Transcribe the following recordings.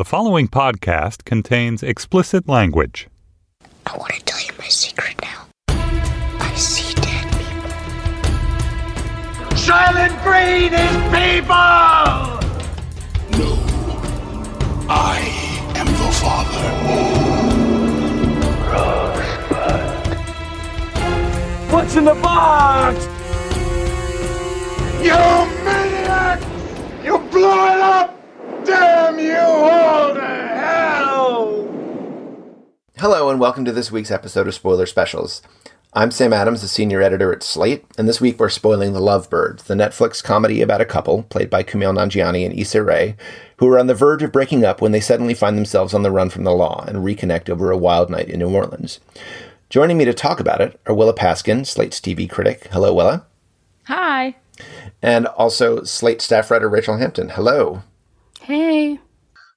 The following podcast contains explicit language. I want to tell you my secret now. I see dead people. Soylent Green is people! No. I am the Rosebud. What's in the box? You maniac! You blew it up! Damn you all to hell! Hello, and welcome to this week's episode of Spoiler Specials. I'm Sam Adams, the senior editor at Slate, and this week we're spoiling The Lovebirds, the Netflix comedy about a couple, played by Kumail Nanjiani and Issa Rae, who are on the verge of breaking up when they suddenly find themselves on the run from the law and reconnect over a wild night in New Orleans. Joining me to talk about it are Willa Paskin, Slate's TV critic. Hello, Willa. Hi. And also Slate staff writer Rachel Hampton. Hello. Hey.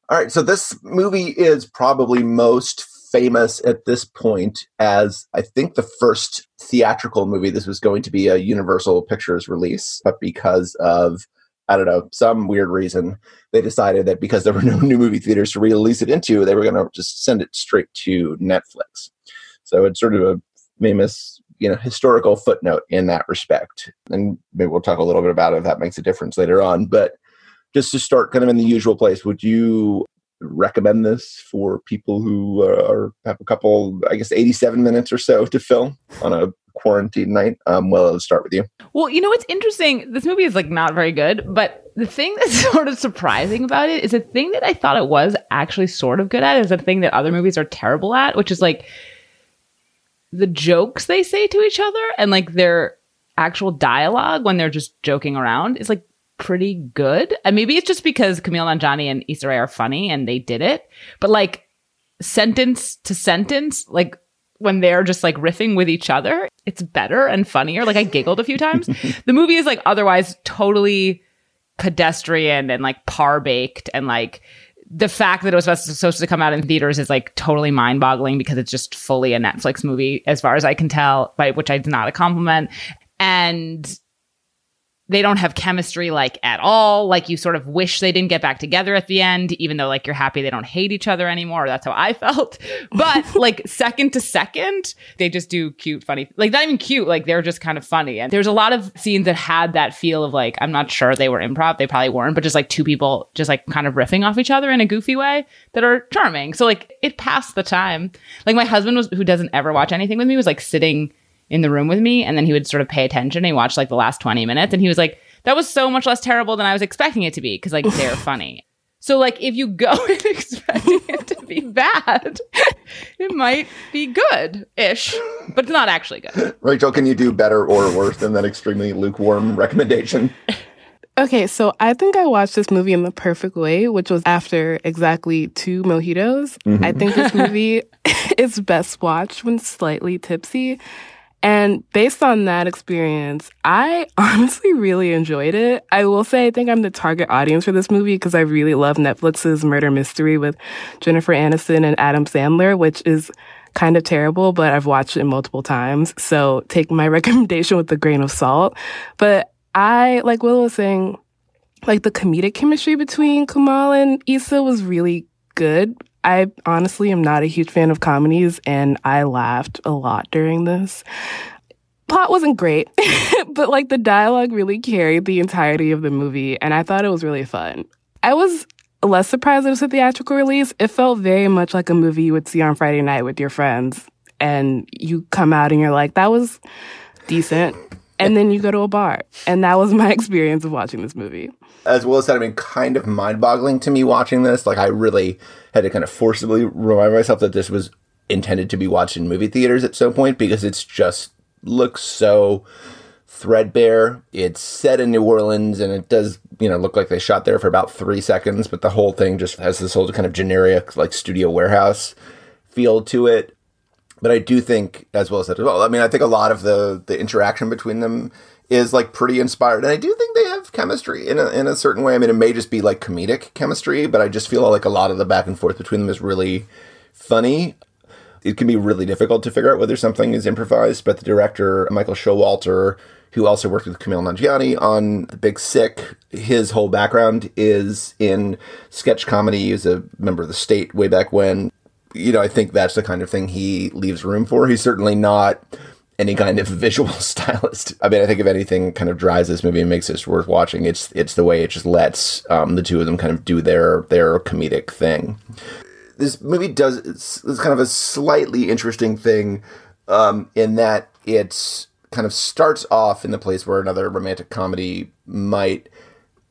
All right, so this movie is probably most famous at this point as I think the first theatrical movie. This was going to be a Universal Pictures release, but because of I don't know some weird reason, they decided that because there were no new movie theaters to release it into, they were going to just send it straight to Netflix. So it's sort of a famous, you know, historical footnote in that respect. And maybe we'll talk a little bit about if that makes a difference later on. But just to start kind of in the usual place, would you recommend this for people who uh, are have a couple, I guess, 87 minutes or so to fill on a quarantine night? Um, well, I'll start with you. Well, you know what's interesting? This movie is like not very good, but the thing that's sort of surprising about it is the thing that I thought it was actually sort of good at is a thing that other movies are terrible at, which is like the jokes they say to each other and like their actual dialogue when they're just joking around is like pretty good. And maybe it's just because Kumail Nanjiani and Issa Rae are funny and they did it. But like sentence to sentence, like when they're just like riffing with each other, it's better and funnier. Like I giggled a few times. the movie is like otherwise totally pedestrian and like par baked and like the fact that it was supposed to come out in theaters is like totally mind boggling because it's just fully a Netflix movie as far as I can tell, by which I is not a compliment. And they don't have chemistry like at all. Like you sort of wish they didn't get back together at the end, even though like you're happy they don't hate each other anymore. That's how I felt. But like second to second, they just do cute, funny, like not even cute. Like they're just kind of funny. And there's a lot of scenes that had that feel of like, I'm not sure they were improv. They probably weren't, but just like two people just like kind of riffing off each other in a goofy way that are charming. So like it passed the time. Like my husband was, who doesn't ever watch anything with me was like sitting in the room with me and then he would sort of pay attention and he watched like the last 20 minutes and he was like that was so much less terrible than i was expecting it to be because like they're funny so like if you go expecting it to be bad it might be good ish but it's not actually good rachel can you do better or worse than that extremely lukewarm recommendation Okay, so I think I watched this movie in the perfect way, which was after exactly two mojitos. Mm-hmm. I think this movie is best watched when slightly tipsy. And based on that experience, I honestly really enjoyed it. I will say I think I'm the target audience for this movie because I really love Netflix's murder mystery with Jennifer Aniston and Adam Sandler, which is kind of terrible, but I've watched it multiple times. So take my recommendation with a grain of salt. But I, like Will was saying, like the comedic chemistry between Kumail and Issa was really good. I honestly am not a huge fan of comedies and I laughed a lot during this. Plot wasn't great, but like the dialogue really carried the entirety of the movie and I thought it was really fun. I was less surprised it was a theatrical release. It felt very much like a movie you would see on Friday night with your friends and you come out and you're like, that was decent. And then you go to a bar. And that was my experience of watching this movie as well as that, I mean, kind of mind boggling to me watching this. Like, I really had to kind of forcibly remind myself that this was intended to be watched in movie theaters at some point because it's just looks so threadbare. It's set in New Orleans and it does, you know, look like they shot there for about three seconds, but the whole thing just has this whole kind of generic, like studio warehouse feel to it. But I do think, as well as that as well, I mean, I think a lot of the the interaction between them is like pretty inspired. And I do think they have chemistry in a, in a certain way. I mean, it may just be like comedic chemistry, but I just feel like a lot of the back and forth between them is really funny. It can be really difficult to figure out whether something is improvised, but the director, Michael Showalter, who also worked with Kumail Nanjiani on The Big Sick. His whole background is in sketch comedy. He was a member of the state way back when. You know, I think that's the kind of thing he leaves room for. He's certainly not any kind of visual stylist. I mean, I think if anything kind of drives this movie and makes this worth watching, it's it's the way it just lets um, the two of them kind of do their their comedic thing. This movie does it's kind of a slightly interesting thing um, in that it's kind of starts off in the place where another romantic comedy might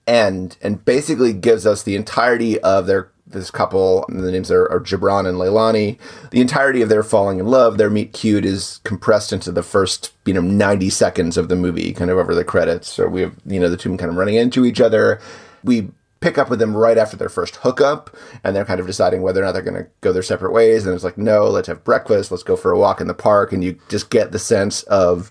end and basically gives us the entirety of their this couple the names are, are Gibran and Leilani. The entirety of their falling in love their meet cute is compressed into the first you know 90 seconds of the movie kind of over the credits. So we have you know the two kind of running into each other. We pick up with them right after their first hookup and they're kind of deciding whether or not they're going to go their separate ways and it's like no let's have breakfast let's go for a walk in the park and you just get the sense of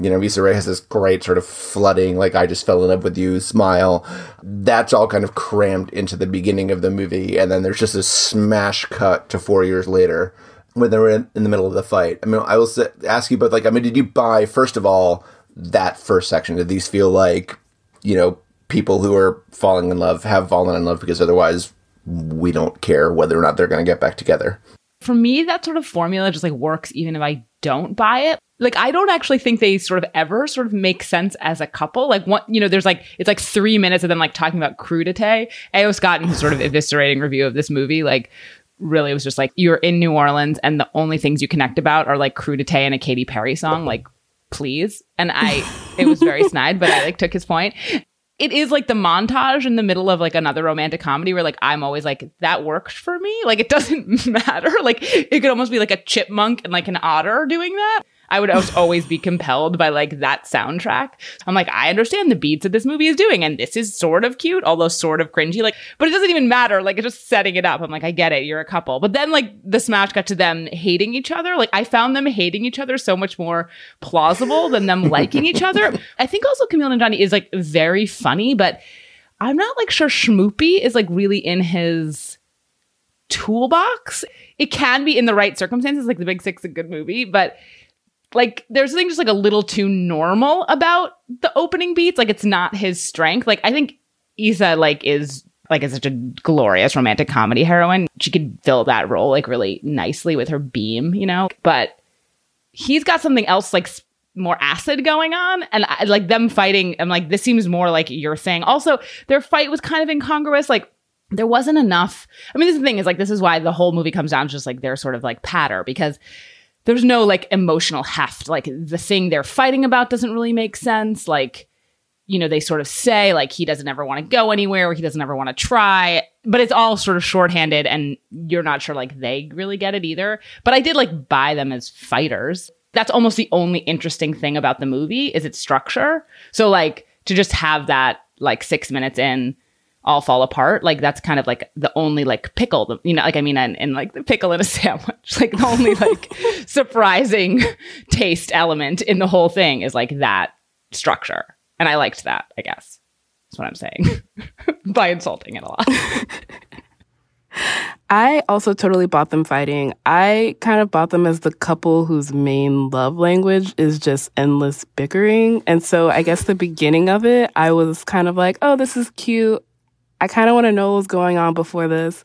you know, Issa Rae has this great sort of flooding, like I just fell in love with you smile. That's all kind of crammed into the beginning of the movie, and then there's just a smash cut to four years later when they're in, in the middle of the fight. I mean, I will say, ask you, but like, I mean, did you buy first of all that first section? Did these feel like, you know, people who are falling in love have fallen in love because otherwise we don't care whether or not they're going to get back together? For me, that sort of formula just like works even if I don't buy it like I don't actually think they sort of ever sort of make sense as a couple. Like one, you know, there's like it's like three minutes of them like talking about crudité. A.O. Scott in his sort of eviscerating review of this movie, like really it was just like you're in New Orleans and the only things you connect about are like crudité and a Katy Perry song. Like, please. And I it was very snide, but I like took his point. It is like the montage in the middle of like another romantic comedy where like I'm always like that works for me. Like it doesn't matter. Like it could almost be like a chipmunk and like an otter doing that. I would always be compelled by like that soundtrack. I'm like, I understand the beats that this movie is doing, and this is sort of cute, although sort of cringy. Like, but it doesn't even matter. Like, it's just setting it up. I'm like, I get it. You're a couple. But then like the smash got to them hating each other. Like, I found them hating each other so much more plausible than them liking each other. I think also Kumail Nanjiani is like very funny, but I'm not like sure Schmoopy is like really in his toolbox. It can be in the right circumstances. Like The Big Sick, a good movie, but like there's something just like a little too normal about the opening beats. Like it's not his strength. Like I think Issa like is like is such a glorious romantic comedy heroine. She could fill that role like really nicely with her beam, you know. But he's got something else like more acid going on and I, like them fighting i'm like this seems more like you're saying also their fight was kind of incongruous like there wasn't enough i mean this is the thing is like this is why the whole movie comes down to just like their sort of like patter because there's no like emotional heft. Like the thing they're fighting about doesn't really make sense. Like, you know, they sort of say like he doesn't ever want to go anywhere or he doesn't ever want to try, but it's all sort of shorthanded and you're not sure like they really get it either. But I did like buy them as fighters. That's almost the only interesting thing about the movie is its structure. So like to just have that like 6 minutes in all fall apart. Like that's kind of like the only like pickle, you know, like I mean, and, and like the pickle in a sandwich, like the only like surprising taste element in the whole thing is like that structure. And I liked that, I guess. That's what I'm saying by insulting it a lot. I also totally bought them fighting. I kind of bought them as the couple whose main love language is just endless bickering. And so I guess the beginning of it, I was kind of like, oh, this is cute. I kind of want to know what was going on before this.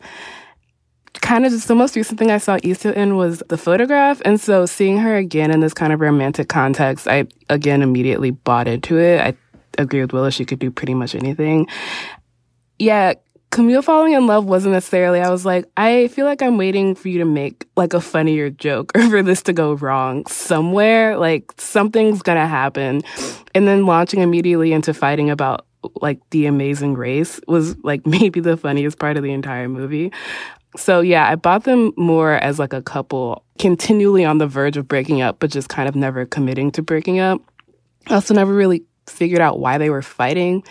Kind of just the most recent thing I saw Issa in was the photograph. And so seeing her again in this kind of romantic context, I again immediately bought into it. I agree with Willa, she could do pretty much anything. Yeah, Kumail falling in love wasn't necessarily, I was like, I feel like I'm waiting for you to make like a funnier joke or for this to go wrong somewhere. Like something's gonna happen. And then launching immediately into fighting about like the amazing race was like maybe the funniest part of the entire movie. So yeah, I bought them more as like a couple continually on the verge of breaking up, but just kind of never committing to breaking up. I also never really figured out why they were fighting.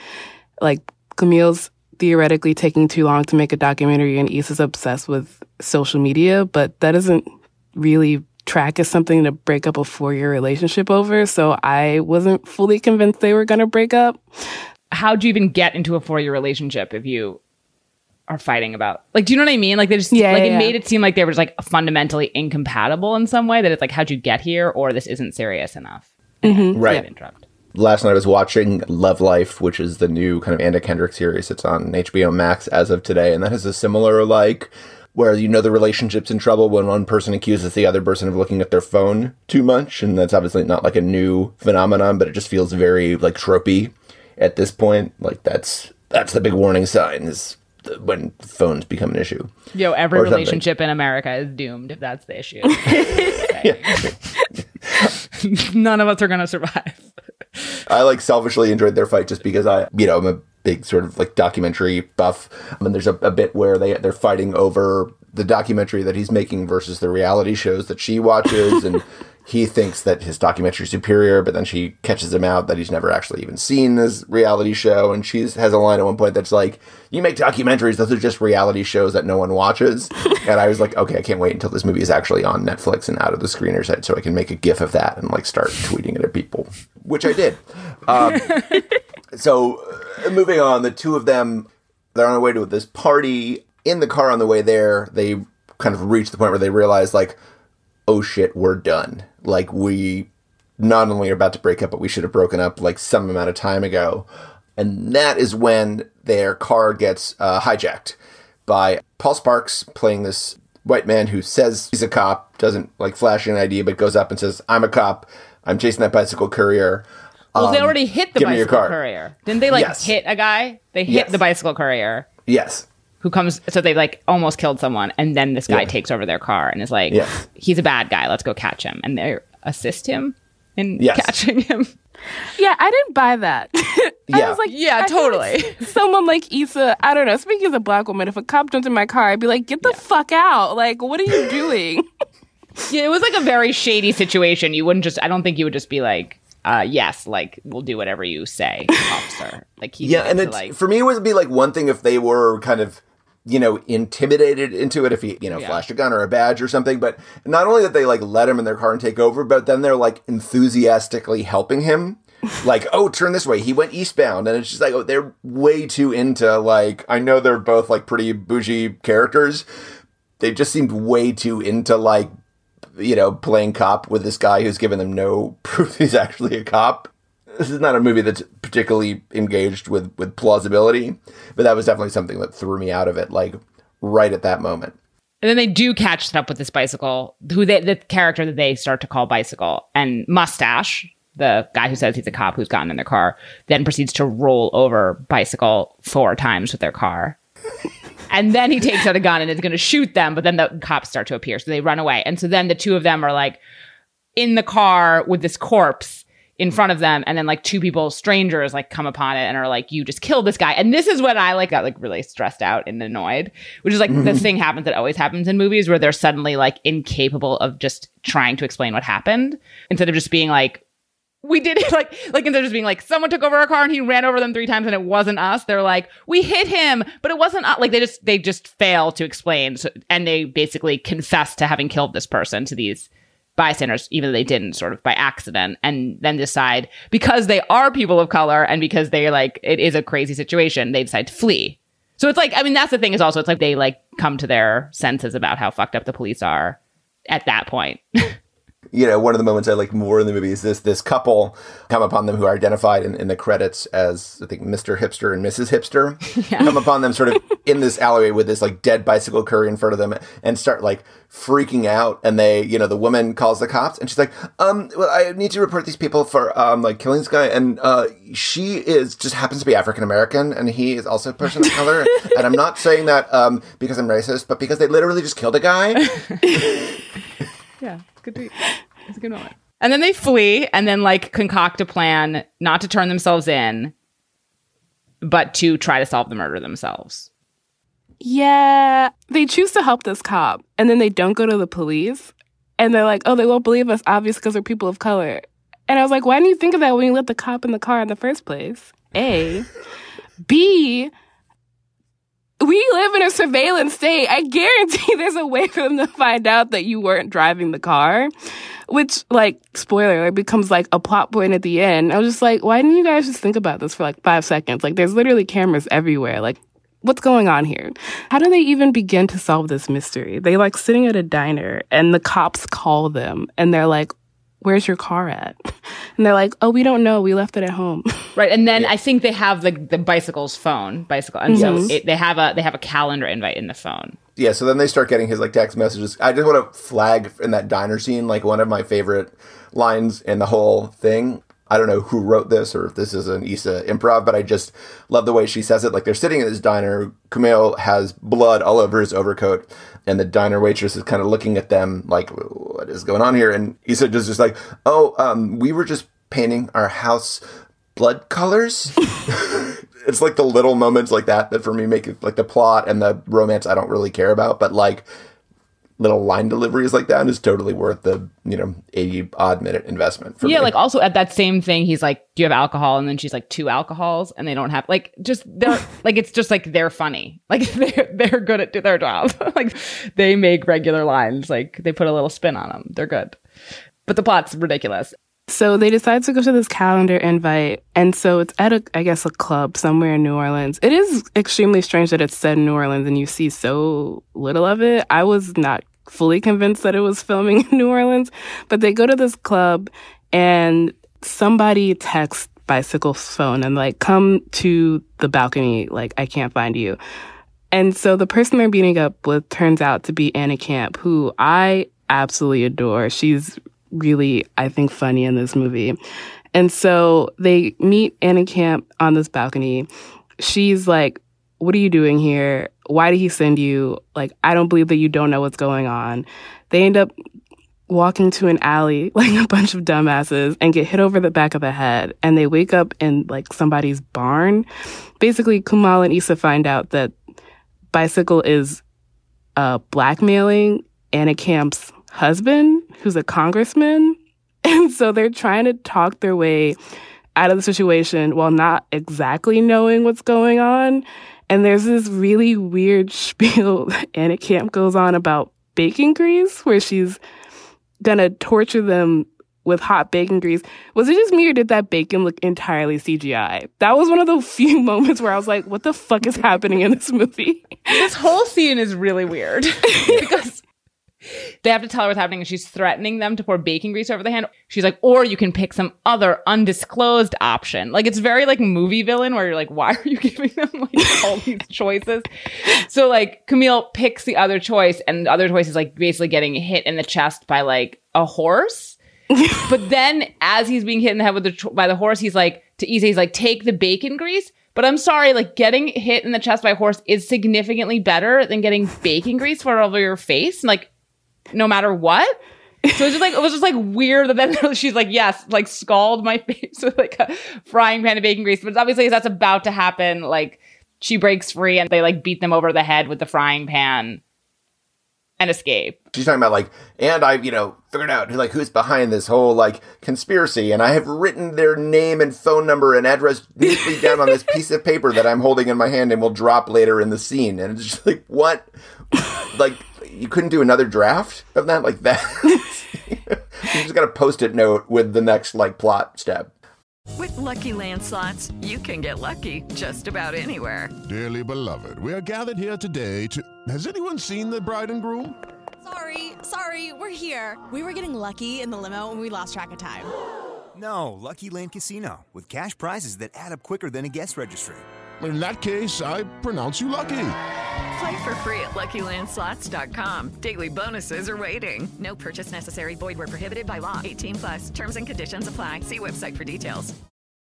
Like Kumail's theoretically taking too long to make a documentary and Issa's obsessed with social media, but that doesn't really track as something to break up a four year relationship over. So I wasn't fully convinced they were going to break up. How'd you even get into a four year relationship if you are fighting about like do you know what I mean? Like they just Yeah, like yeah, it yeah. made it seem like they were just like fundamentally incompatible in some way that it's like how'd you get here or this isn't serious enough. Mm-hmm. Right. Interrupt. Last night I was watching Love Life, which is the new kind of Anna Kendrick series. It's on HBO Max as of today, and that has a similar like where you know the relationship's in trouble when one person accuses the other person of looking at their phone too much, and that's obviously not like a new phenomenon, but it just feels very like tropey at this point. Like that's that's the big warning sign is when phones become an issue. Yo, every relationship in America is doomed if that's the issue. None of us are gonna survive. I like selfishly enjoyed their fight just because I, you know, I'm a big sort of like documentary buff. And there's a, a bit where they they're fighting over the documentary that he's making versus the reality shows that she watches, and he thinks that his documentary is superior, but then she catches him out that he's never actually even seen this reality show, and she has a line at one point that's like, "You make documentaries; those are just reality shows that no one watches." and I was like, "Okay, I can't wait until this movie is actually on Netflix and out of the screener's head, so I can make a GIF of that and like start tweeting it at people," which I did. Um, so uh, moving on, the two of them they're on their way to this party. In the car on the way there, they kind of reach the point where they realize like, oh shit, we're done. Like we not only are about to break up, but we should have broken up like some amount of time ago. And that is when their car gets uh, hijacked by Paul Sparks playing this white man who says he's a cop, doesn't like flash an ID, but goes up and says, "I'm a cop. I'm chasing that bicycle courier." Well, they Um, already hit the give me your bicycle courier. Didn't they like Yes. hit a guy? They hit Yes. the bicycle courier Yes. Who comes so they like almost killed someone and then this guy Yeah. takes over their car and is like Yes. he's a bad guy, let's go catch him. And they assist him in Yes. catching him. Yeah, I didn't buy that. I Yeah. was like, Yeah, I totally. like someone like Issa, I don't know. Speaking as a black woman, if a cop jumped in my car, I'd be like, "Get the fuck out! Like, what are you doing?" Yeah, it was like a very shady situation. You wouldn't just I don't think you would just be like uh, yes, like we'll do whatever you say, officer. Like he Yeah, needed and to, it's, like for me, it would be like one thing if they were kind of, you know, intimidated into it, if he, you know, Yeah. flashed a gun or a badge or something. But not only that they like let him in their car and take over, but then they're like enthusiastically helping him. Like, oh, turn this way. He went eastbound, and it's just like, oh, they're way too into like. I know they're both like pretty bougie characters. They just seemed way too into like, you know, playing cop with this guy who's given them no proof he's actually a cop this is not a movie that's particularly engaged with with plausibility, but that was definitely something that threw me out of it, like right at that moment. And then they do catch up with this bicycle, who they, the character that they start to call bicycle, and Mustache, the guy who says he's a cop who's gotten in their car, then proceeds to roll over bicycle four times with their car. and then he takes out a gun and is going to shoot them, but then the cops start to appear, so they run away. And so then the two of them are like in the car with this corpse in front of them. And then like two people strangers like come upon it and are like you just killed this guy. And this is when i like got like really stressed out and annoyed which is like the mm-hmm. thing happens that always happens in movies where they're suddenly like incapable of just trying to explain what happened. Instead of just being like we did it like like instead of just being like someone took over our car and he ran over them three times and it wasn't us they're like we hit him but it wasn't us like they just they just fail to explain. So, and they basically confess to having killed this person to these bystanders, even though they didn't, sort of by accident, and then decide because they are people of color and because they're like it is a crazy situation, they decide to flee. So it's like, I mean, that's the thing is also it's like they like come to their senses about how fucked up the police are at that point. You know, one of the moments I like more in the movie is this this couple come upon them who are identified in, in the credits as I think Mr. Hipster and Mrs. Hipster come upon them sort of in this alleyway with this like dead bicycle courier in front of them and start like freaking out and they you know the woman calls the cops and she's like um well I need to report these people for um like killing this guy and uh she is just happens to be African American and he is also a person of color and I'm not saying that um because I'm racist but because they literally just killed a guy yeah, it's good. To, it's a good moment. And then they flee and then like concoct a plan not to turn themselves in, but to try to solve the murder themselves. Yeah, they choose to help this cop, and then they don't go to the police, and they're like, "Oh, they won't believe us, obviously, because we're people of color." And I was like, why didn't you think of that when you let the cop in the car in the first place? A. B. We live in a surveillance state. I guarantee there's a way for them to find out that you weren't driving the car, which, like, spoiler, it becomes like a plot point at the end. I was just like, why didn't you guys just think about this for like five seconds? Like, there's literally cameras everywhere. Like, what's going on here? How do they even begin to solve this mystery? They like sitting at a diner and the cops call them and they're like, where's your car at? And they're like, oh, we don't know. We left it at home. Right, and then I think they have the the bicycle's phone bicycle, and so mm-hmm. it, they have a they have a calendar invite in the phone. Yeah, so then they start getting his like text messages. I just want to flag in that diner scene, like one of my favorite lines in the whole thing. I don't know who wrote this or if this is an Issa improv, but I just love the way she says it. Like they're sitting in this diner, Kumail has blood all over his overcoat, and the diner waitress is kind of looking at them like, "What is going on here?" And Issa just just like, "Oh, um, we were just painting our house blood colors." it's like the little moments like that that for me make it like the plot and the romance I don't really care about, but like little line deliveries like that is totally worth the you know eighty odd minute investment. For yeah, me. like also at that same thing, he's like, "Do you have alcohol?" And then she's like, two alcohols," and they don't have like just they're like it's just like they're funny, like they're they're good at their job, like they make regular lines, like they put a little spin on them. They're good, but the plot's ridiculous. So they decide to go to this calendar invite. And so it's at a, I guess, a club somewhere in New Orleans. It is extremely strange that it's said New Orleans and you see so little of it. I was not fully convinced that it was filming in New Orleans, but they go to this club and somebody texts Bicycle's phone and like, come to the balcony. Like, I can't find you. And so the person they're meeting up with turns out to be Anna Camp, who I absolutely adore. She's really, I think, funny in this movie. And so they meet Anna Camp on this balcony. She's like, What are you doing here? Why did he send you? Like, I don't believe that you don't know what's going on. They end up walking to an alley like a bunch of dumbasses and get hit over the back of the head. And they wake up in like somebody's barn. Basically, Kumail and Issa find out that Bicycle is uh, blackmailing Anna Camp's husband, who's a congressman. And so they're trying to talk their way out of the situation while not exactly knowing what's going on. And there's this really weird spiel that Anna Camp goes on about bacon grease, where she's gonna torture them with hot bacon grease. Was it just me or did that bacon look entirely CGI? That was one of the few moments where I was like, what the fuck is happening in this movie? This whole scene is really weird because they have to tell her what's happening and she's threatening them to pour baking grease over the hand. She's like, or you can pick some other undisclosed option. Like it's very like movie villain where you're like, why are you giving them like all these choices? So like Kumail picks the other choice and the other choice is like basically getting hit in the chest by like a horse. but then as he's being hit in the head with the by the horse, he's like to Issa, he's like, take the bacon grease. But I'm sorry, like getting hit in the chest by a horse is significantly better than getting bacon grease all over your face. Like no matter what. So it's just like it was just like weird that then she's like, yes, like scald my face with like a frying pan of bacon grease. But obviously that's about to happen. Like she breaks free and they like beat them over the head with the frying pan and escape. She's talking about like, and I've, you know, figured out like who's behind this whole like conspiracy, and I have written their name and phone number and address neatly down on this piece of paper that I'm holding in my hand and will drop later in the scene. And it's just like, what? like, you couldn't do another draft of that like that. you just got a post-it note with the next like plot step. With Lucky Land slots, you can get lucky just about anywhere. Dearly beloved, we are gathered here today to. Has anyone seen the bride and groom? Sorry, sorry, we're here. We were getting lucky in the limo and we lost track of time. No, Lucky Land Casino, with cash prizes that add up quicker than a guest registry. In that case, I pronounce you lucky. Play for free at LuckyLandSlots.com. Daily bonuses are waiting. No purchase necessary. Void where prohibited by law. 18 plus. Terms and conditions apply. See website for details.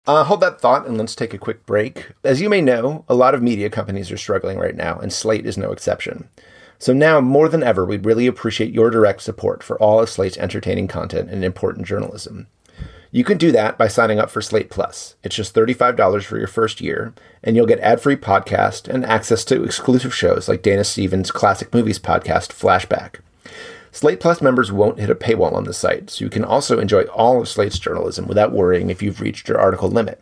Uh, hold that thought and let's take a quick break. As you may know, a lot of media companies are struggling right now, and Slate is no exception. So now, more than ever, we'd really appreciate your direct support for all of Slate's entertaining content and important journalism. You can do that by signing up for Slate Plus. It's just $35 for your first year, and you'll get ad-free podcast and access to exclusive shows like Dana Stevens' classic movies podcast, Flashback. Slate Plus members won't hit a paywall on the site, so you can also enjoy all of Slate's journalism without worrying if you've reached your article limit.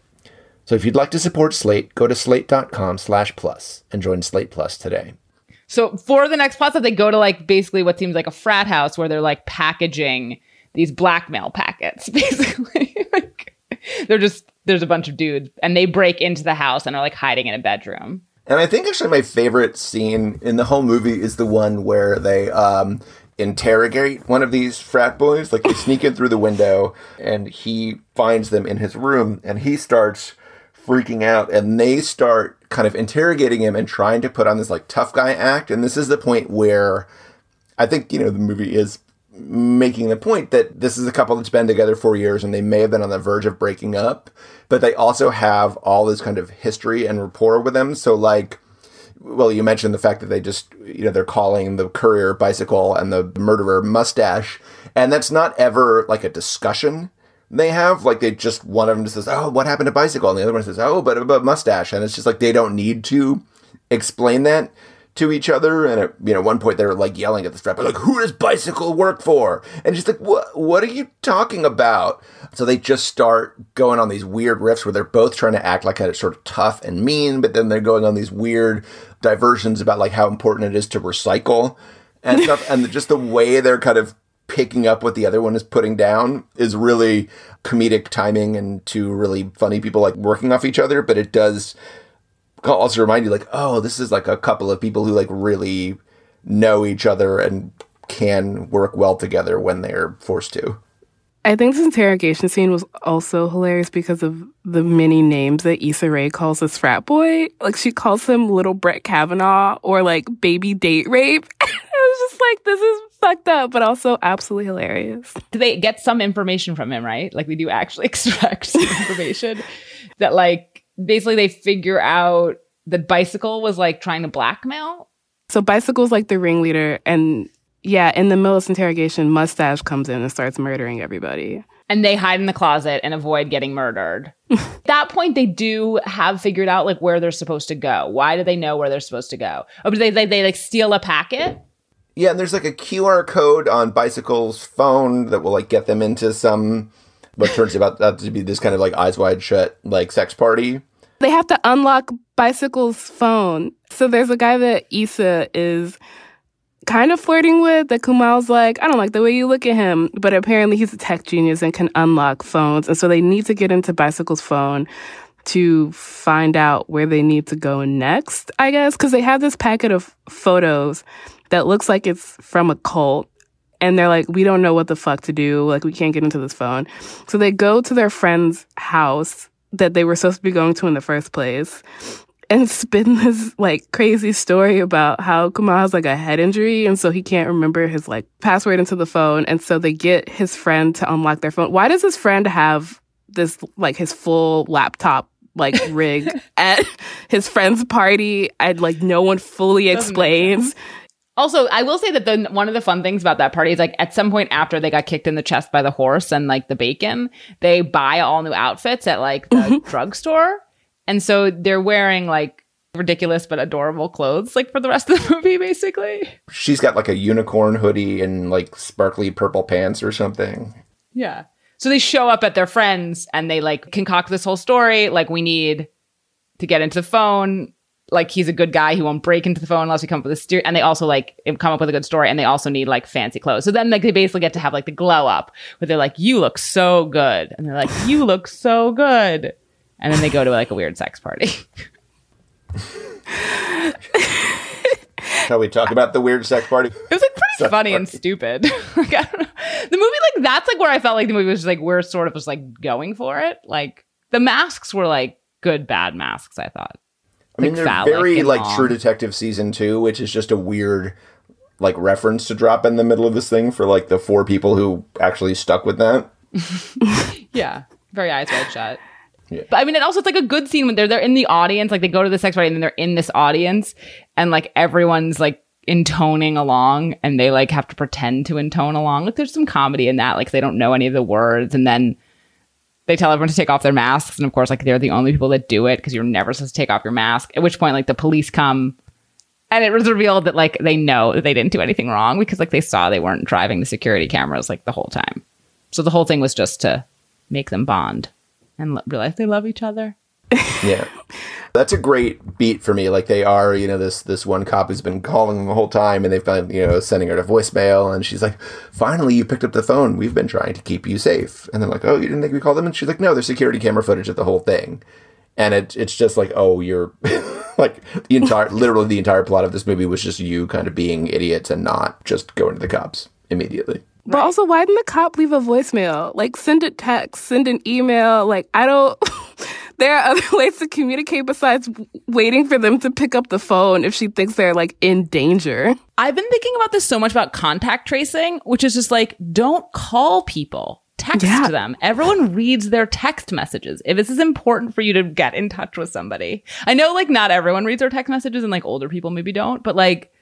So if you'd like to support Slate, go to slate.com slash plus and join Slate Plus today. So for the next plot, they go to like basically what seems like a frat house where they're like packaging these blackmail packets, basically. like, they're just there's a bunch of dudes and they break into the house and are like hiding in a bedroom. And I think actually my favorite scene in the whole movie is the one where they um, interrogate one of these frat boys. Like they sneak in through the window and he finds them in his room and he starts freaking out and they start kind of interrogating him and trying to put on this like tough guy act. And this is the point where I think, you know, the movie is making the point that this is a couple that's been together for years and they may have been on the verge of breaking up, but they also have all this kind of history and rapport with them. So like, well, you mentioned the fact that they just, you know, they're calling the courier bicycle and the murderer mustache. And that's not ever like a discussion they have. Like they just, one of them just says, oh, what happened to bicycle? And the other one says, oh, but, but mustache. And it's just like they don't need to explain that to each other. And at you know one point they're like yelling at the strap, like, "Who does bicycle work for?" And she's like, "What? What are you talking about?" So they just start going on these weird riffs where they're both trying to act like a sort of tough and mean, but then they're going on these weird diversions about like how important it is to recycle and stuff, and just the way they're kind of picking up what the other one is putting down is really comedic timing and two really funny people like working off each other, but it does also remind you like, oh, this is like a couple of people who like really know each other and can work well together when they're forced to. I think this interrogation scene was also hilarious because of the many names that Issa Rae calls this frat boy. Like she calls him little Brett Kavanaugh or like baby date rape. I was just like, this is fucked up, but also absolutely hilarious. Do they get some information from him, right? Like we do actually extract information that like basically they figure out that bicycle was like trying to blackmail. So bicycle's like the ringleader and yeah, in the middle of this interrogation, Mustache comes in and starts murdering everybody. And they hide in the closet and avoid getting murdered. At that point, they do have figured out like where they're supposed to go. Why do they know where they're supposed to go? Oh, but they, they, they like steal a packet? Yeah, and there's like a QR code on Bicycle's phone that will like get them into some what turns out to be this kind of like eyes wide shut like sex party. They have to unlock Bicycle's phone. So there's a guy that Issa is kind of flirting with that Kumail's like, I don't like the way you look at him. But apparently he's a tech genius and can unlock phones. And so they need to get into Bicycle's phone to find out where they need to go next, I guess, because they have this packet of photos that looks like it's from a cult. And they're like, we don't know what the fuck to do. Like, we can't get into this phone. So they go to their friend's house that they were supposed to be going to in the first place and spin this like crazy story about how Kumail has like a head injury and so he can't remember his like password into the phone. And so they get his friend to unlock their phone. Why does his friend have this like his full laptop like rig at his friend's party and like no one fully explains? Also, I will say that the one of the fun things about that party is like at some point after they got kicked in the chest by the horse and like the bacon, they buy all new outfits at like the mm-hmm. drugstore. And so they're wearing like ridiculous but adorable clothes like for the rest of the movie basically. She's got like a unicorn hoodie and like sparkly purple pants or something. Yeah. So they show up at their friends and they like concoct this whole story like we need to get into the phone like he's a good guy he won't break into the phone unless we come up with a steer and they also like come up with a good story and they also need like fancy clothes so then like they basically get to have like the glow up where they're like you look so good and they're like you look so good and then they go to like a weird sex party. Shall we talk about the weird sex party? It was like pretty sex funny party. and stupid. like, I don't know. The movie, like that's like where I felt like the movie was just like we're sort of just like going for it. Like the masks were like good bad masks. I thought. I mean, they're very like long. True Detective season two, which is just a weird like reference to drop in the middle of this thing for like the four people who actually stuck with that. yeah, very eyes wide shut. Yeah. But I mean, it also it's like a good scene when they're they're in the audience, like they go to the sex party and then they're in this audience, and like everyone's like intoning along, and they like have to pretend to intone along. Like there's some comedy in that, like they don't know any of the words, and then they tell everyone to take off their masks, and of course, like they're the only people that do it because you're never supposed to take off your mask. At which point, like the police come. And it was revealed that like they know that they didn't do anything wrong because like they saw they weren't driving the security cameras like the whole time. So the whole thing was just to make them bond and realize they love each other. yeah. That's a great beat for me. Like they are, you know, this this one cop who's been calling them the whole time, and they've been, you know, sending her to voicemail, and she's like, "Finally, you picked up the phone. We've been trying to keep you safe." And they're like, "Oh, you didn't think we called them?" And she's like, "No, there's security camera footage of the whole thing." And it it's just like, oh, you're like the entire, literally the entire plot of this movie was just you kind of being idiots and not just going to the cops immediately. But also, why didn't the cop leave a voicemail? Like, send a text, send an email. Like, I don't. There are other ways to communicate besides waiting for them to pick up the phone if she thinks they're like in danger. I've been thinking about this so much about contact tracing, which is just like, don't call people. Text Yeah. them. Everyone reads their text messages. If this is important for you to get in touch with somebody, I know like not everyone reads their text messages and like older people maybe don't, but like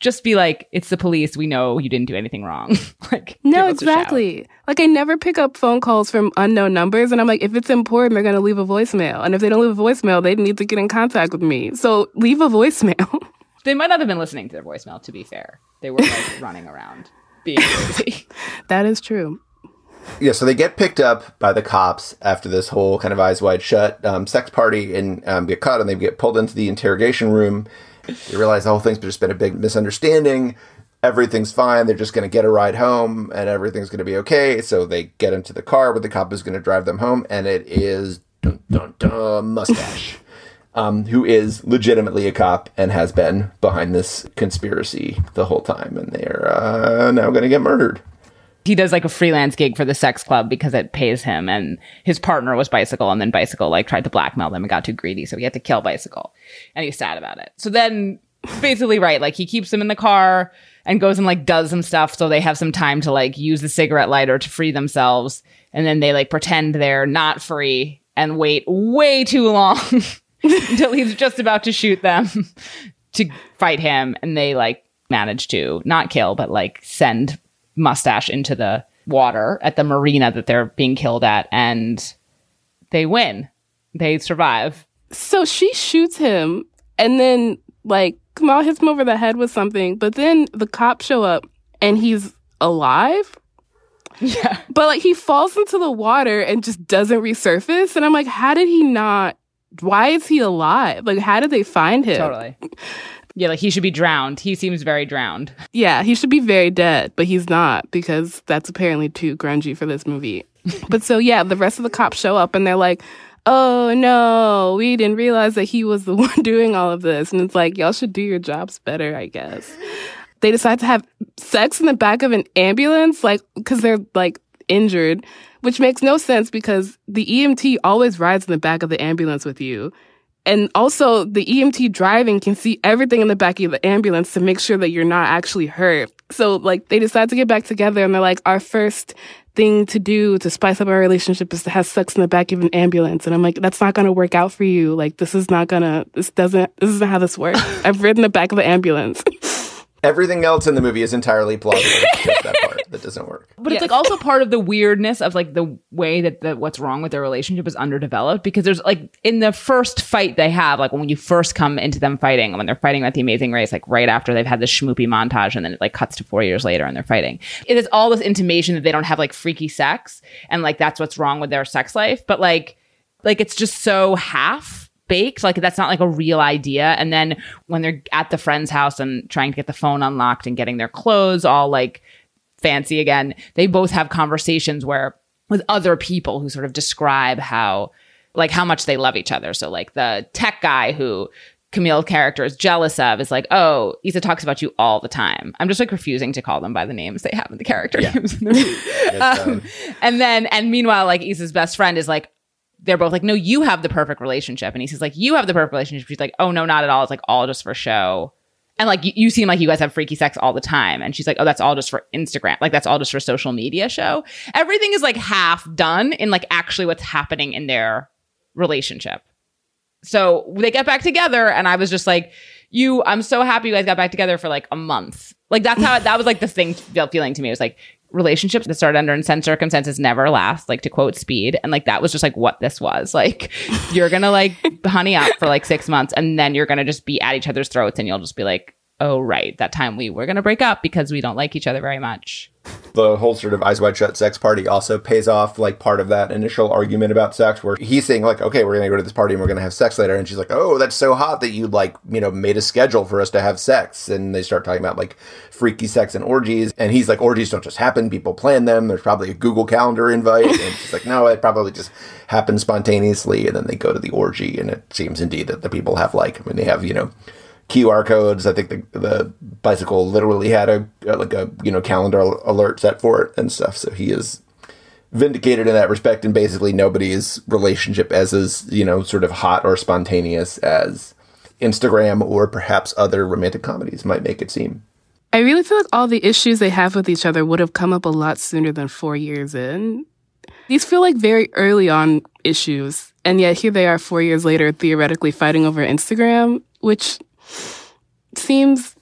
just be like, it's the police. We know you didn't do anything wrong. like, No, give us a shout. exactly. Like, I never pick up phone calls from unknown numbers. And I'm like, if it's important, they're going to leave a voicemail. And if they don't leave a voicemail, they need to get in contact with me. So leave a voicemail. They might not have been listening to their voicemail, to be fair. They were like running around being crazy. that is true. Yeah, so they get picked up by the cops after this whole kind of eyes wide shut um, sex party and um, get caught, and they get pulled into the interrogation room. They realize the whole thing's just been a big misunderstanding. Everything's fine. They're just going to get a ride home, and everything's going to be okay. So they get into the car where the cop is going to drive them home, and it is dun, dun, dun, mustache. Um, who is legitimately a cop and has been behind this conspiracy the whole time, and they're uh, now going to get murdered. He does like a freelance gig for the sex club because it pays him and his partner was bicycle and then bicycle like tried to blackmail them and got too greedy so he had to kill bicycle and he's sad about it. So then basically right like he keeps them in the car and goes and like does some stuff so they have some time to like use the cigarette lighter to free themselves and then they like pretend they're not free and wait way too long until he's just about to shoot them to fight him and they like manage to not kill but like send mustache into the water at the marina that they're being killed at and they win they survive So she shoots him and then like Kumail hits him over the head with something, but then the cops show up and he's alive. Yeah. But like he falls into the water and just doesn't resurface. And I'm like, how did he not? Why is he alive? Like, how did they find him? totally yeah like he should be drowned he seems very drowned Yeah, he should be very dead, but he's not because that's apparently too grungy for this movie. but so yeah, the rest of the cops show up and they're like, "Oh no, we didn't realize that he was the one doing all of this." And it's like, y'all should do your jobs better, I guess. They decide to have sex in the back of an ambulance like cuz they're like injured, which makes no sense because the EMT always rides in the back of the ambulance with you. And also, the EMT driving can see everything in the back of the ambulance to make sure that you're not actually hurt. So, like, they decide to get back together and they're like, our first thing to do to spice up our relationship is to have sex in the back of an ambulance. And I'm like, that's not going to work out for you. Like, this is not going to, this doesn't, this isn't how this works. I've ridden the back of an ambulance. Everything else in the movie is entirely plausible. Just that part that doesn't work. but it's like also part of the weirdness of like the way that the what's wrong with their relationship is underdeveloped because there's like in the first fight they have like when you first come into them fighting when they're fighting at the amazing race like right after they've had this schmoopy montage and then it like cuts to four years later and they're fighting it is all this intimation that they don't have like freaky sex and like that's what's wrong with their sex life but like like it's just so half baked like that's not like a real idea and then when they're at the friend's house and trying to get the phone unlocked and getting their clothes all like fancy again they both have conversations where with other people who sort of describe how like how much they love each other so like the tech guy who Kumail's character is jealous of is like, oh, Issa talks about you all the time. I'm just like refusing to call them by the names they have in the character names in the movie. Um, and then, and meanwhile, like Issa's best friend is like, they're both like, no, you have the perfect relationship. And Issa's like, you have the perfect relationship. She's like, oh, no, not at all. It's like all just for show. And like, you, you seem like you guys have freaky sex all the time. And she's like, oh, that's all just for Instagram. Like, that's all just for social media show. Everything is like half done in like actually what's happening in their relationship. So they get back together, and I was just like, you, I'm so happy you guys got back together for like a month. Like that's how that was like the thing feeling to me. It was like relationships that start under intense circumstances never last, like to quote Speed. And like that was just like what this was. Like you're gonna like honey up for like six months and then you're gonna just be at each other's throats and you'll just be like, oh right, that time we were gonna break up because we don't like each other very much. The whole sort of eyes wide shut sex party also pays off like part of that initial argument about sex where he's saying like okay we're gonna go to this party and we're gonna have sex later. And she's like oh that's so hot that you like you know made a schedule for us to have sex. And they start talking about like freaky sex and orgies. And he's like orgies don't just happen. People plan them. There's probably a google calendar invite. And she's like no it probably just happens spontaneously. And then they go to the orgy and it seems indeed that the people have like i mean they have you know QR codes. I think the the bicycle literally had a, a like a you know calendar alert set for it and stuff. So he is vindicated in that respect, and basically nobody's relationship as is you know sort of hot or spontaneous as Instagram or perhaps other romantic comedies might make it seem. I really feel like all the issues they have with each other would have come up a lot sooner than four years in. These feel like very early on issues, and yet here they are four years later, theoretically fighting over Instagram, which seems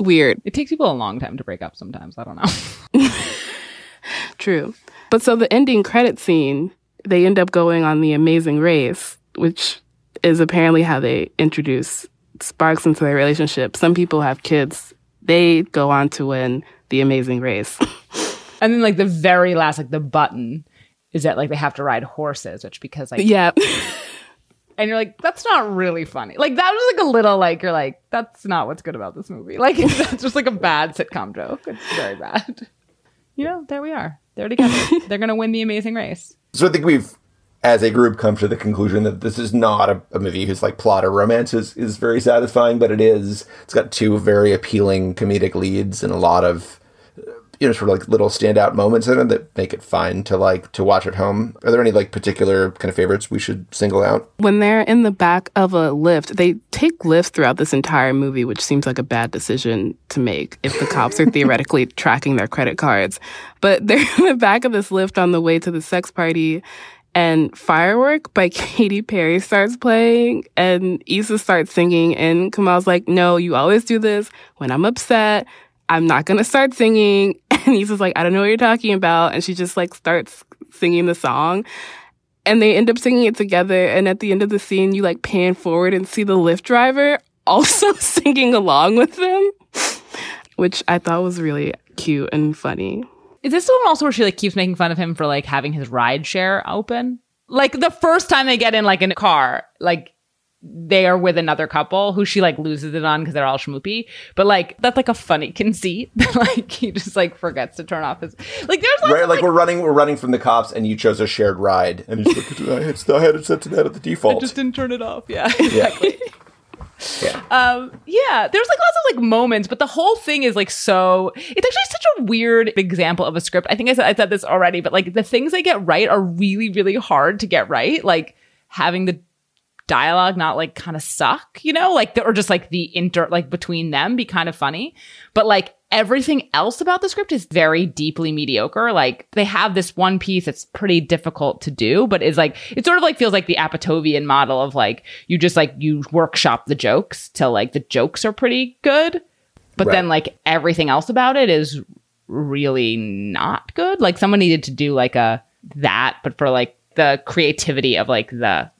weird. It takes people a long time to break up sometimes. I don't know. True. But so the ending credit scene, they end up going on the amazing race, which is apparently how they introduce sparks into their relationship. Some people have kids. They go on to win the amazing race. and then like the very last, like the button is that like they have to ride horses, which because like Yeah. and you're like, that's not really funny. Like that was like a little like you're like, that's not what's good about this movie. Like that's just like a bad sitcom joke. It's very bad. You know, there we are. They're together. They're gonna win the amazing race. So I think we've as a group come to the conclusion that this is not a, a movie whose like plot or romance is, is very satisfying, but it is it's got two very appealing comedic leads and a lot of you know, sort of like little standout moments in it that make it fine to like to watch at home. Are there any like particular kind of favorites we should single out? When they're in the back of a Lyft, they take Lyfts throughout this entire movie, which seems like a bad decision to make if the cops are theoretically tracking their credit cards. But they're in the back of this Lyft on the way to the sex party and Firework by Katy Perry starts playing and Issa starts singing and Kumail's like, no, you always do this when I'm upset. I'm not going to start singing. And he's just like, I don't know what you're talking about. And she just like starts singing the song. And they end up singing it together. And at the end of the scene, you like pan forward and see the Lyft driver also singing along with them, which I thought was really cute and funny. Is this the one also where she like keeps making fun of him for like having his ride share open? Like the first time they get in like in a car, like they are with another couple who she like loses it on because they're all schmoopy. But like that's like a funny conceit that like he just like forgets to turn off his like there's right, like, like, we're running we're running from the cops and you chose a shared ride and he's like I had, I had it set to that at the default. I just didn't turn it off. Yeah, exactly. Yeah. Yeah. Um, yeah, there's like lots of like moments, but the whole thing is like so. It's actually such a weird example of a script. I think I said I said this already, but like the things they get right are really really hard to get right. Like having the dialogue not like kind of suck, you know, like or just like the inter like between them be kind of funny, but like everything else about the script is very deeply mediocre. Like they have this one piece that's pretty difficult to do, but is like it sort of like feels like the Apatovian model of like you just like you workshop the jokes till like the jokes are pretty good, but right. then like everything else about it is really not good. Like someone needed to do like a that, but for like the creativity of like the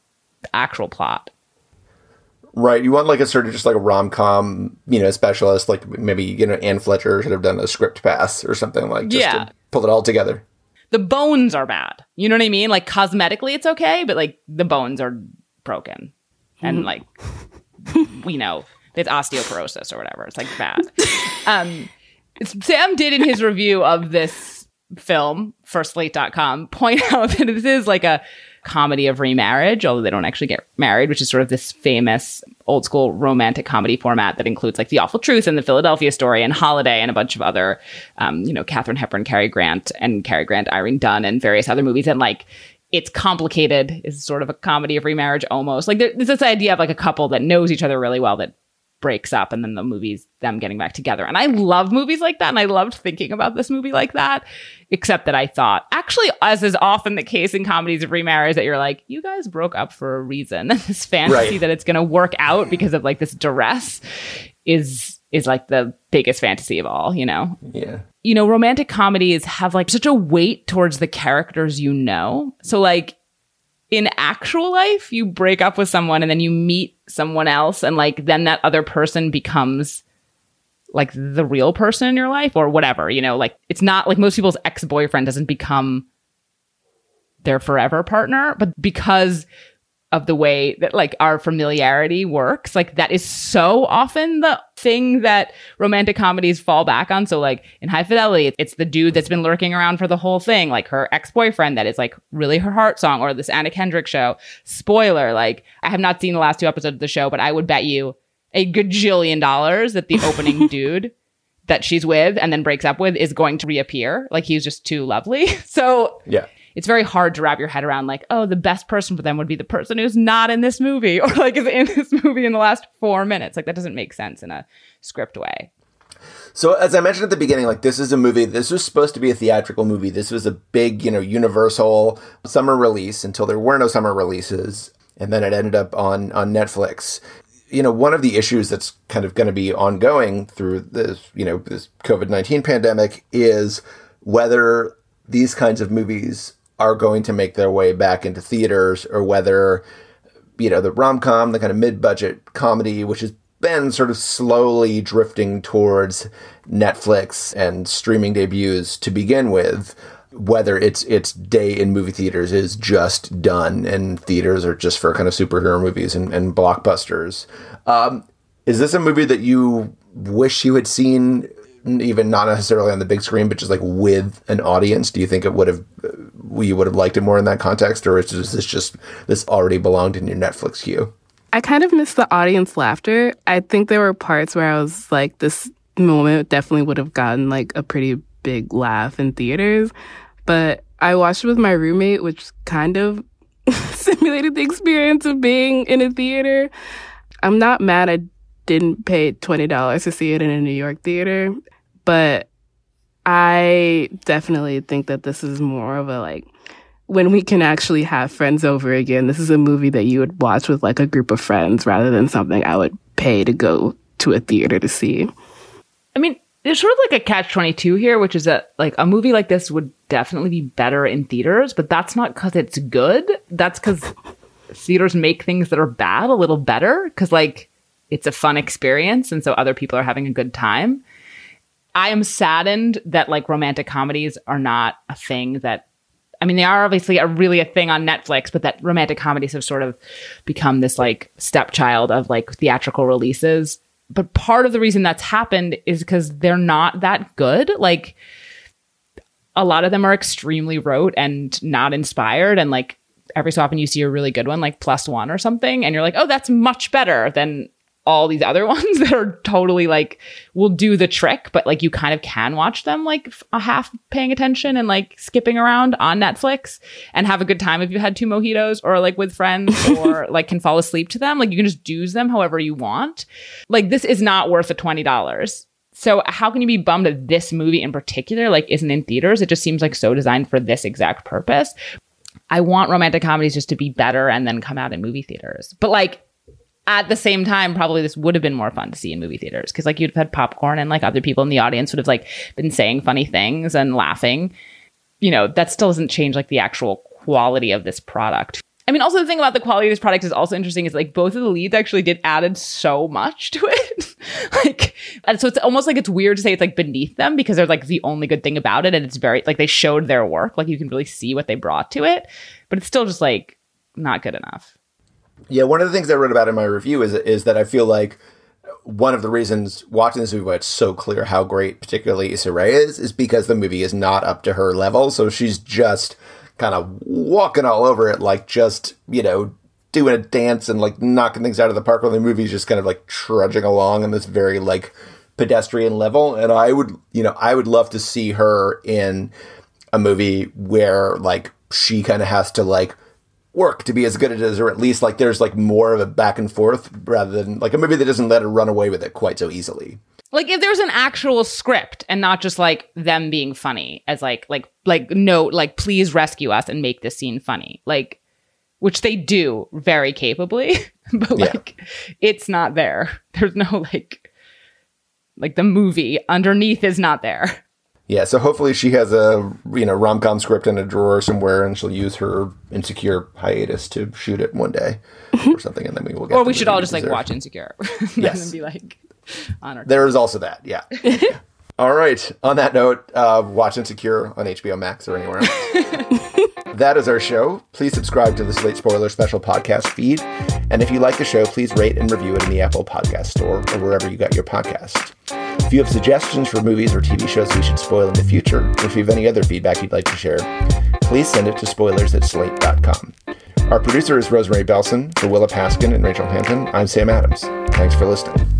actual plot. Right. You want like a sort of just like a rom com, you know, specialist, like maybe, you know, Anne Fletcher should have done a script pass or something like just yeah. to pull it all together. The bones are bad. You know what I mean? Like cosmetically it's okay, but like the bones are broken. And mm-hmm. like we know it's osteoporosis or whatever. It's like bad. um Sam did in his review of this film for slate.com point out that this is like a comedy of remarriage, although they don't actually get married, which is sort of this famous old school romantic comedy format that includes like The Awful Truth and The Philadelphia Story and Holiday and a bunch of other, um, you know, Katharine Hepburn, Cary Grant, and Cary Grant, Irene Dunne, and various other movies. And like, it's complicated is sort of a comedy of remarriage almost. Like there's this idea of like a couple that knows each other really well that breaks up and then the movie's them getting back together. And I love movies like that. And I loved thinking about this movie like that, except that I thought, actually, as is often the case in comedies of remarriage, that you're like, you guys broke up for a reason. this fantasy Right. that it's going to work out because of like this duress is is like the biggest fantasy of all, you know? Yeah. you know, romantic comedies have like such a weight towards the characters you know. So like in actual life, you break up with someone and then you meet someone else and like then that other person becomes like the real person in your life or whatever, you know, like it's not like most people's ex-boyfriend doesn't become their forever partner, but because of the way that like our familiarity works. Like that is so often the thing that romantic comedies fall back on. So like in High Fidelity, it's the dude that's been lurking around for the whole thing, like her ex-boyfriend that is like really her heart song or this Anna Kendrick show. Spoiler, like I have not seen the last two episodes of the show, but I would bet you a gajillion dollars that the opening dude that she's with and then breaks up with is going to reappear. Like he's just too lovely. So Yeah. It's very hard to wrap your head around like, oh, the best person for them would be the person who's not in this movie or like is in this movie in the last four minutes. Like that doesn't make sense in a script way. So as I mentioned at the beginning, like this is a movie. This was supposed to be a theatrical movie. This was a big, you know, Universal summer release until there were no summer releases, and then it ended up on on Netflix. You know, one of the issues that's kind of going to be ongoing through this, you know, this COVID nineteen pandemic is whether these kinds of movies are going to make their way back into theaters, or whether you know, the rom com, the kind of mid budget comedy, which has been sort of slowly drifting towards Netflix and streaming debuts to begin with, whether its its day in movie theaters is just done and theaters are just for kind of superhero movies and, and blockbusters. Um, is this a movie that you wish you had seen even not necessarily on the big screen, but just like with an audience? Do you think it would have uh, we would have liked it more in that context, or is this just this already belonged in your Netflix queue? I kind of missed the audience laughter. I think there were parts where I was like, this moment definitely would have gotten like a pretty big laugh in theaters. But I watched it with my roommate, which kind of simulated the experience of being in a theater. I'm not mad I didn't pay $20 to see it in a New York theater, but I definitely think that this is more of a like when we can actually have friends over again. This is a movie that you would watch with like a group of friends rather than something I would pay to go to a theater to see. I mean, there's sort of like a catch 22 here, which is that like a movie like this would definitely be better in theaters, but that's not because it's good. That's because theaters make things that are bad a little better because like it's a fun experience. And so other people are having a good time. I am saddened that like romantic comedies are not a thing that I mean, they are obviously a really a thing on Netflix, but that romantic comedies have sort of become this like stepchild of like theatrical releases. But part of the reason that's happened is because they're not that good. Like a lot of them are extremely rote and not inspired. And like every so often you see a really good one, like plus one or something, and you're like, oh, that's much better than all these other ones that are totally like will do the trick, but like you kind of can watch them like a uh, half paying attention and like skipping around on Netflix and have a good time if you had two mojitos or like with friends or like can fall asleep to them. Like you can just use them however you want. Like this is not worth the twenty dollars. So how can you be bummed that this movie in particular like isn't in theaters? It just seems like so designed for this exact purpose. I want romantic comedies just to be better and then come out in movie theaters. But like at the same time, probably this would have been more fun to see in movie theaters because like you'd have had popcorn and like other people in the audience would have like been saying funny things and laughing. You know, that still doesn't change like the actual quality of this product. I mean, also the thing about the quality of this product is also interesting is like both of the leads actually did added so much to it. like, and so it's almost like it's weird to say it's like beneath them because they're like the only good thing about it. And it's very like they showed their work. Like you can really see what they brought to it, but it's still just like not good enough. Yeah, one of the things I wrote about in my review is is that I feel like one of the reasons watching this movie why it's so clear how great particularly Issa Rae is is because the movie is not up to her level. So she's just kind of walking all over it, like just, you know, doing a dance and like knocking things out of the park while the movie's just kind of like trudging along on this very like pedestrian level. And I would, you know, I would love to see her in a movie where like she kind of has to like work to be as good as it is, or at least like there's like more of a back and forth rather than like a movie that doesn't let it run away with it quite so easily. Like if there's an actual script and not just like them being funny as like like like no like please rescue us and make this scene funny. Like which they do very capably, but like it's not there. There's no like like the movie underneath is not there. Yeah, so hopefully she has a you know rom com script in a drawer somewhere, and she'll use her insecure hiatus to shoot it one day or something, and then we will get. or we should all just like watch Insecure. Yes. and be like on our There is also that, yeah. All right. On that note, uh, watch Insecure on HBO Max or anywhere else. that is our show. Please subscribe to the Slate Spoiler Special podcast feed. And if you like the show, please rate and review it in the Apple Podcast Store or wherever you got your podcast. If you have suggestions for movies or TV shows we should spoil in the future, or if you have any other feedback you'd like to share, please send it to spoilers at slate.com. Our producer is Rosemary Belson. For Willa Paskin and Rachel Hampton, I'm Sam Adams. Thanks for listening.